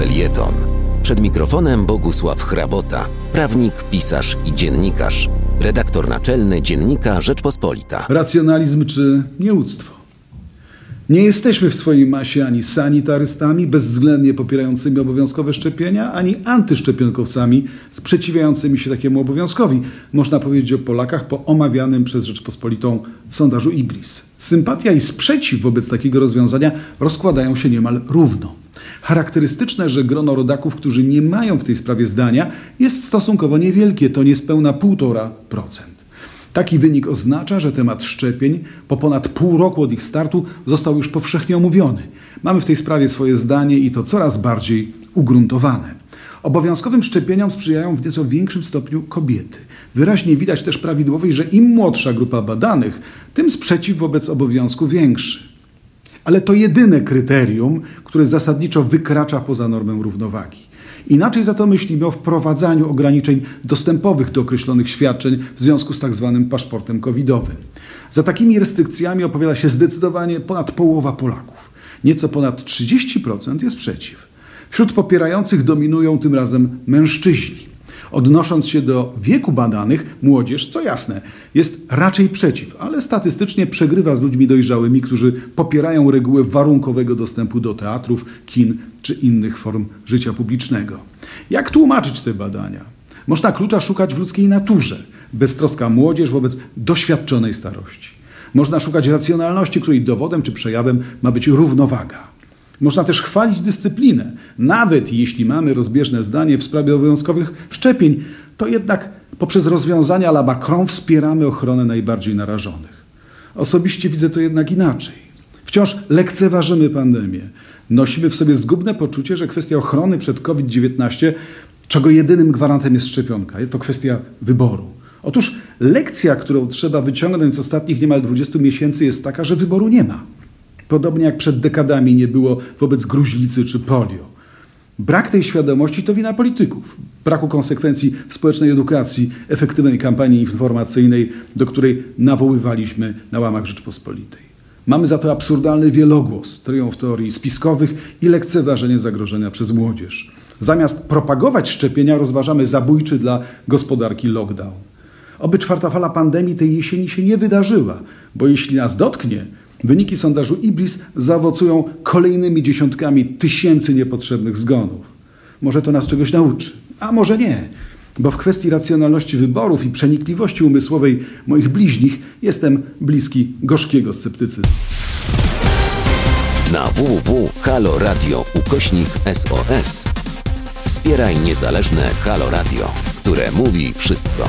felieton. Przed mikrofonem Bogusław Hrabota, prawnik, pisarz i dziennikarz. Redaktor naczelny Dziennika Rzeczpospolita. Racjonalizm czy nieuctwo? Nie jesteśmy w swojej masie ani sanitarystami bezwzględnie popierającymi obowiązkowe szczepienia, ani antyszczepionkowcami sprzeciwiającymi się takiemu obowiązkowi. Można powiedzieć o Polakach po omawianym przez Rzeczpospolitą sondażu IBRIS. Sympatia i sprzeciw wobec takiego rozwiązania rozkładają się niemal równo. Charakterystyczne, że grono rodaków, którzy nie mają w tej sprawie zdania, jest stosunkowo niewielkie, to niespełna 1,5%. Taki wynik oznacza, że temat szczepień po ponad pół roku od ich startu został już powszechnie omówiony. Mamy w tej sprawie swoje zdanie i to coraz bardziej ugruntowane. Obowiązkowym szczepieniom sprzyjają w nieco większym stopniu kobiety. Wyraźnie widać też prawidłowość, że im młodsza grupa badanych, tym sprzeciw wobec obowiązku większy. Ale to jedyne kryterium, które zasadniczo wykracza poza normę równowagi. Inaczej za to myślimy o wprowadzaniu ograniczeń dostępowych do określonych świadczeń w związku z tak zwanym paszportem covidowym. Za takimi restrykcjami opowiada się zdecydowanie ponad połowa Polaków. Nieco ponad 30% jest przeciw. Wśród popierających dominują tym razem mężczyźni. Odnosząc się do wieku badanych, młodzież, co jasne, jest raczej przeciw, ale statystycznie przegrywa z ludźmi dojrzałymi, którzy popierają regułę warunkowego dostępu do teatrów, kin czy innych form życia publicznego. Jak tłumaczyć te badania? Można klucza szukać w ludzkiej naturze. Beztroska młodzież wobec doświadczonej starości. Można szukać racjonalności, której dowodem czy przejawem ma być równowaga. Można też chwalić dyscyplinę. Nawet jeśli mamy rozbieżne zdanie w sprawie obowiązkowych szczepień, to jednak poprzez rozwiązania la Macron wspieramy ochronę najbardziej narażonych. Osobiście widzę to jednak inaczej. Wciąż lekceważymy pandemię. Nosimy w sobie zgubne poczucie, że kwestia ochrony przed COVID-19, czego jedynym gwarantem jest szczepionka, to kwestia wyboru. Otóż lekcja, którą trzeba wyciągnąć z ostatnich niemal 20 miesięcy, jest taka, że wyboru nie ma. Podobnie jak przed dekadami nie było wobec gruźlicy czy polio. Brak tej świadomości to wina polityków, braku konsekwencji w społecznej edukacji, efektywnej kampanii informacyjnej, do której nawoływaliśmy na łamach Rzeczpospolitej. Mamy za to absurdalny wielogłos, triumf teorii spiskowych i lekceważenie zagrożenia przez młodzież. Zamiast propagować szczepienia, rozważamy zabójczy dla gospodarki lockdown. Oby czwarta fala pandemii tej jesieni się nie wydarzyła, bo jeśli nas dotknie, Wyniki sondażu IBRIS zaowocują kolejnymi dziesiątkami tysięcy niepotrzebnych zgonów. Może to nas czegoś nauczy, a może nie, bo w kwestii racjonalności wyborów i przenikliwości umysłowej moich bliźnich jestem bliski gorzkiego sceptycyzmu. Na www.haloradio ukośnik SOS wspieraj niezależne Halo Radio, które mówi wszystko